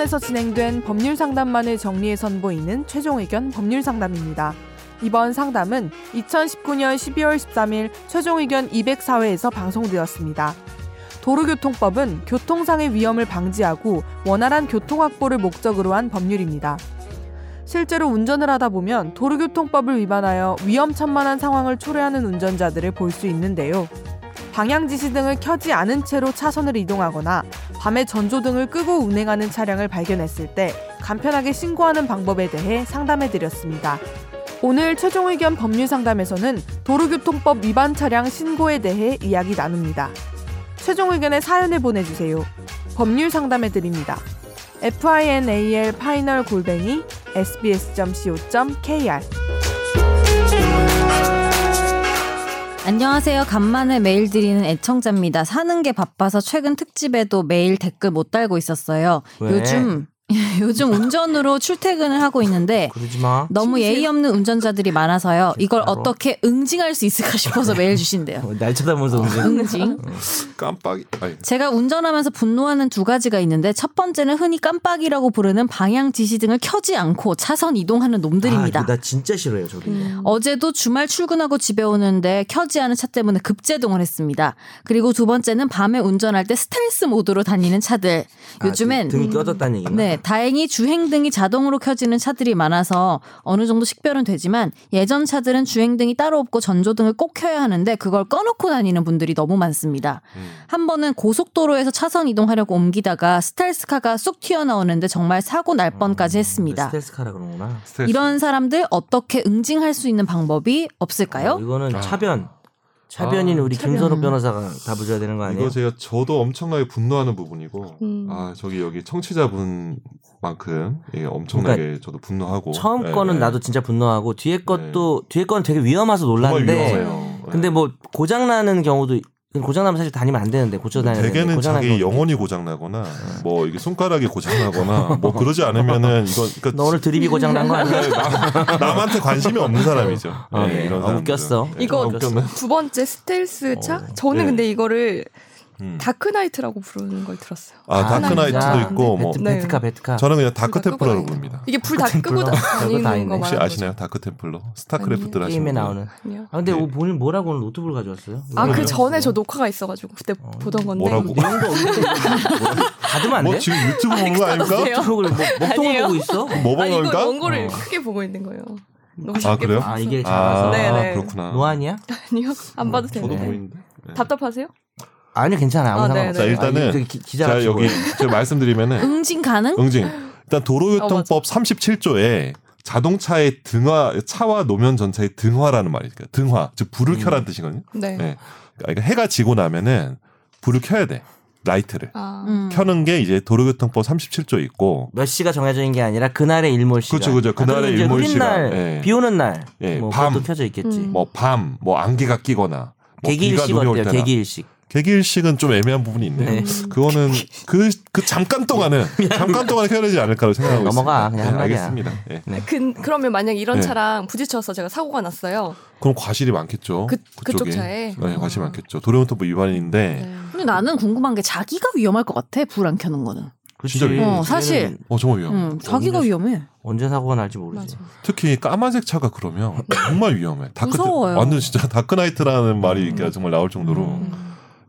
법원에서 진행된 법률 상담만을 정리해 선보이는 최종 의견 법률 상담입니다. 이번 상담은 2019년 12월 13일 최종 의견 204회에서 방송되었습니다. 도로교통법은 교통상의 위험을 방지하고 원활한 교통 확보를 목적으로 한 법률입니다. 실제로 운전을 하다 보면 도로교통법을 위반하여 위험천만한 상황을 초래하는 운전자들을 볼 수 있는데요. 방향 지시 등을 켜지 않은 채로 차선을 이동하거나 밤에 전조등을 끄고 운행하는 차량을 발견했을 때 간편하게 신고하는 방법에 대해 상담해 드렸습니다. 오늘 최종 의견 법률 상담에서는 도로교통법 위반 차량 신고에 대해 이야기 나눕니다. 최종 의견의 사연을 보내주세요. 법률 상담해 드립니다. final 골뱅이 sbs.co.kr 안녕하세요. 간만에 메일 드리는 애청자입니다. 사는 게 바빠서 최근 특집에도 메일 댓글 못 달고 있었어요. 왜? 요즘 요즘 운전으로 출퇴근을 하고 있는데 그러지 마. 너무 예의 없는 운전자들이 많아서요. 이걸 바로. 어떻게 응징할 수 있을까 싶어서 메일 주신대요. 어, 날 쳐다보면서 운전. 응징. 깜빡이. 아니, 제가 운전하면서 분노하는 두 가지가 있는데 첫 번째는 흔히 깜빡이라고 부르는 방향 지시 등을 켜지 않고 차선 이동하는 놈들입니다. 아, 나 진짜 싫어요, 저기. 어제도 주말 출근하고 집에 오는데 켜지 않은 차 때문에 급제동을 했습니다. 그리고 두 번째는 밤에 운전할 때 스텔스 모드로 다니는 차들. 아, 요즘엔 등- 등이 꺼졌다는 얘기나. 네, 다행히 주행등이 자동으로 켜지는 차들이 많아서 어느 정도 식별은 되지만 예전 차들은 주행등이 따로 없고 전조등을 꼭 켜야 하는데 그걸 꺼놓고 다니는 분들이 너무 많습니다. 한 번은 고속도로에서 차선 이동하려고 옮기다가 스텔스카가 쑥 튀어나오는데 정말 사고 날 뻔까지 했습니다. 스텔스카라 그러는구나. 스트레스. 이런 사람들 어떻게 응징할 수 있는 방법이 없을까요? 어, 이거는 아. 차변. 차변인 우리 차변. 김선욱 변호사가 답을 줘야 되는 거 아니에요? 이거 제가 저도 엄청나게 분노하는 부분이고 음. 아 저기 여기 청취자분만큼 예, 엄청나게 저도 분노하고 그러니까 처음 예, 거는 예. 나도 진짜 분노하고 뒤에 것도 뒤에 거는 되게 위험해서 놀랐는데 위험해요. 예. 근데 뭐 고장 나는 경우도 고장 나면 사실 다니면 안 되는데 고쳐 다니는 대개는 자기 영혼이 고장 나거나 뭐 이게 손가락이 고장 나거나 뭐 그러지 않으면은 이건 그러니까 너 오늘 드립이 고장 난 거 아니야? 남, 남한테 관심이 없는 사람이죠. 아, 예, 네. 이런 아. 웃겼어. 예, 이거. 두 번째 스텔스 차? 어. 저는 네. 근데 이거를 음. 다크나이트라고 부르는 걸 들었어요. 아 다크나이트도 진짜. 있고 뭐 베트, 네. 베트카 베트카. 저는 그냥 다크 끄고 템플러로 다니는 부릅니다. 이게 불 다 끄고 다 다니는. 거 혹시 아시나요? 다크 템플러 스타크래프트 하시는 게임에 분. 나오는. 거죠? 아 근데 네. 오늘 뭐라고 오늘 노트북을 가져왔어요? 아, 그? 전에 저 녹화가 있어 가지고 그때 어. 보던 건데. 뭐라고? 받으면 안뭐 돼? 지금 유튜브 보는 거 아닙니까? 뭐, 먹통을. 보고 있어? 뭐 아, 보는 건가? 원고를 어. 크게 보고 있는 거예요. 너무 아, 그래요? 아 이게 아, 작아서 네, 네. 그렇구나. 노안이야? 아니요, 안 봐도 저도 되는데. 보이는데. 네. 답답하세요? 아니 괜찮아 아무 아, 상관 없어. 네, 자 일단은 아, 기, 기자 자 여기. 제가 말씀드리면은 응징 가능? 응징 일단 어, 도로교통법 37조에 자동차의 등화 차와 노면 전차의 등화라는 말이 있어요. 등화 즉 불을 음. 켜라는 뜻이거든요. 네. 네. 그러니까 해가 지고 나면은 불을 켜야 돼. 라이트를 아, 음. 켜는 게 이제 도로교통법 37조 있고 몇 시가 정해져 있는 게 아니라 그날의 일몰 시간. 그렇죠, 그렇죠. 그날의 아, 일몰 시간. 날, 예. 비 오는 날, 예, 뭐 켜져 있겠지. 음. 뭐 밤, 뭐 안개가 끼거나 뭐 개기일식 어때요? 개기일식. 개기일식은 좀 애매한 부분이 있네요. 네. 그거는 그, 그 잠깐 동안은 잠깐 동안 켜야 되지 않을까라고 생각하고 넘어가, 있습니다. 그냥 한 말이야. 알겠습니다. 예. 네. 그, 그러면 만약 이런 네. 차랑 부딪혀서 제가 사고가 났어요. 그럼 과실이 많겠죠. 그- 그쪽. 차에? 네, 과실 이 많겠죠. 도로교통법 위반인데 네. 근데 나는 궁금한 게 자기가 위험할 것 같아 불 안 켜는 거는. 그렇지. 진짜 위험해. 어, 사실. 어 정말 위험. 응, 자기가 언제- 위험해. 언제 사고가 날지 모르지. 맞아. 특히 까만색 차가 그러면 정말 위험해. 다크 무서워요. 완전 진짜 다크나이트라는 말이 이렇게 정말 나올 정도로 음.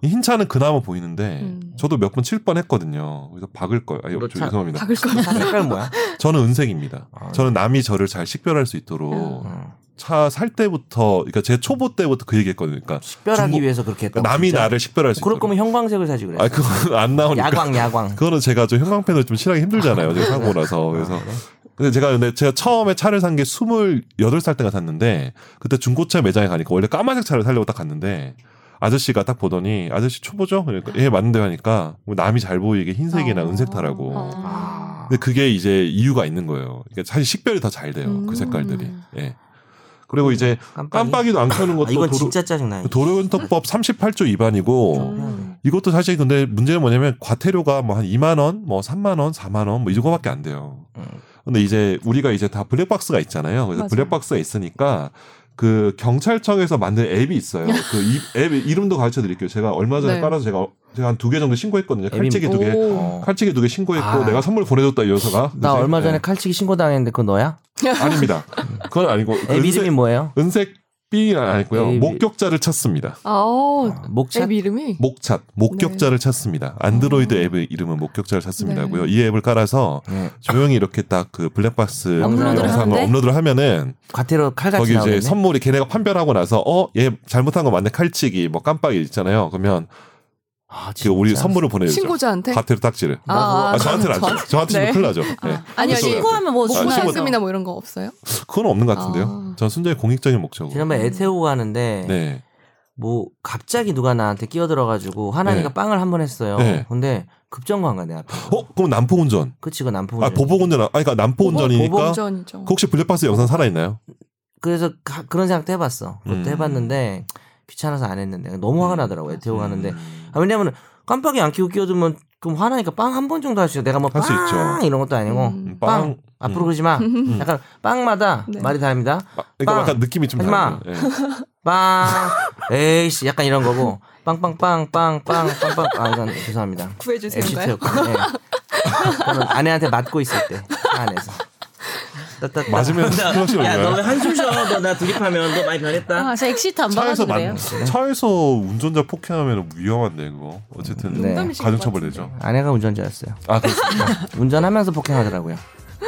이흰 차는 그나마 보이는데 음. 저도 몇 번칠 뻔했거든요. 그래서 박을 저 차- 죄송합니다. 박을 거. 차 색깔 뭐야? 저는 은색입니다. 아, 저는 남이 저를 잘 식별할 수 있도록 어. 차살 때부터 그러니까 제 초보 때부터 그 얘기했거든요. 그러니까 식별하기 중고- 위해서 그렇게 했다. 그러니까 남이 나를 식별할 수 그럴 있도록. 거면 형광색을 사지 그래. 아 그건 안 나오니까. 야광 야광. 그거는 제가 좀 형광펜을 좀 칠하기 힘들잖아요. 제가 사고 나서. 그래서. 아, 그래? 근데 제가 근데 제가 처음에 차를 산게 28살 때가 샀는데 그때 중고차 매장에 가니까 원래 까만색 차를 사려고 딱 갔는데 아저씨가 딱 보더니 아저씨 초보죠? 그러니까 예 맞는데 하니까 뭐 남이 잘 보이게 흰색이나 어. 은색 타라고. 어. 아. 근데 그게 이제 이유가 있는 거예요. 그러니까 사실 식별이 더잘 돼요. 음. 그 색깔들이. 예. 그리고 이제 깜빡이. 깜빡이 도 안 켜는 것도 아, 이건 도로, 진짜 짜증나. 도로교통법 38조 위반이고 음. 이것도 사실 근데 문제는 뭐냐면 과태료가 뭐 한 2만 원, 뭐 3만 원, 4만 원, 뭐 이거밖에 안 돼요. 음. 근데 이제 우리가 이제 다 블랙박스가 있잖아요. 그래서 맞아요. 블랙박스가 있으니까 그 경찰청에서 만든 앱이 있어요. 그 앱 이름도 가르쳐 드릴게요. 제가 얼마 전에 네. 깔아서 제가 제가 한 두 개 정도 신고했거든요. 칼치기 두 개. 오. 어. 칼치기 두 개 신고했고 아. 내가 선물 보내줬다 이 녀석아. 나 그치? 얼마 전에 네. 칼치기 신고 당했는데 그거 너야? 아닙니다. 그건 아니고 그앱 이름이 은색, 뭐예요? 은색 B는 아니고요. 앱이- 목격자를 찾습니다. 아, 목차. 앱 이름이? 목찾 목격자를 찾습니다. 안드로이드 앱의 이름은 목격자를 찾습니다고요. 이 앱을 깔아서 네. 조용히 이렇게 딱 그 블랙박스 업로드를 영상을 하는데? 업로드를 하면은 과태료 칼같이 거기 나오겠네. 이제 선물이 걔네가 판별하고 나서 어 얘 잘못한 거 맞네 칼치기 뭐 깜빡이 있잖아요. 그러면 아, 그 진짜. 우리 선물을 보내주죠. 신고자한테? 과태료 딱지를. 아, 아, 저한테는 안 줘. 저한테는 네. 큰일 나죠. 네. 아니, 아니 아니. 신고하면 뭐 아? 신고- 목말씀이나 뭐 이런 거 없어요? 그건 없는 것 같은데요. 아. 전 순전히 공익적인 목적으로. 지난번에 애 태우고 가는데 네. 뭐 갑자기 누가 나한테 끼어들어가지고 하나니가 네. 빵을 한 번 했어요. 네. 근데 급정거한 거야 내 앞에. 어 그럼 남포 운전. 그치 그 남포. 아 보복 운전. 아 그러니까 남포 운전이니까. 보복전이죠. 그 혹시 블랙박스 영상 살아 있나요? 그래서 가- 그런 생각도 해봤어. 그것도 음. 해봤는데 귀찮아서 안 했는데 너무 화가 나더라고 애 태우고 가는데. 음. 아, 왜냐면 깜빡이 안 켜고 끼어들면 그럼 화나니까 빵 한 번 정도 할수 있어. 내가 뭐 할수 빵 있죠. 이런 것도 아니고 음. 빵, 빵. 앞으로 그러지 마. 약간 빵마다 네. 말이 다릅니다. 아, 그러니까 빵. 약간 느낌이 좀. 다르죠. 예. 빵 에이씨 약간 이런 거고 빵빵빵빵빵빵빵 아 이건 죄송합니다. MC체육. 네. 아내한테 맞고 있을 때차 안에서. 따따따. 맞으면 클러치 야, 너왜 올려요. 한숨 쉬어? 너나 드립하면 너 많이 변했다. 아, 저 엑시트 안 차에서 봐가지고 그래요. 만, 차에서 운전자 폭행하면 위험한데 그거. 어쨌든 네. 농담이신 가중처벌 같은데. 되죠. 아내가 운전자였어요. 아 그렇습니다. 운전하면서 폭행하더라고요.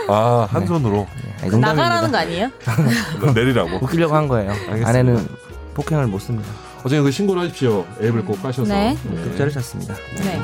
아 한 손으로 아니, 농담입니다. 나가라는 거 아니에요? 내리라고. 웃기려고 한 거예요. 알겠습니다. 아내는 폭행을 못 씁니다. 어쨌든 그 신고를 하십시오. 앱을 꼭 까셔서. 네. 독자를 찾습니다. 네.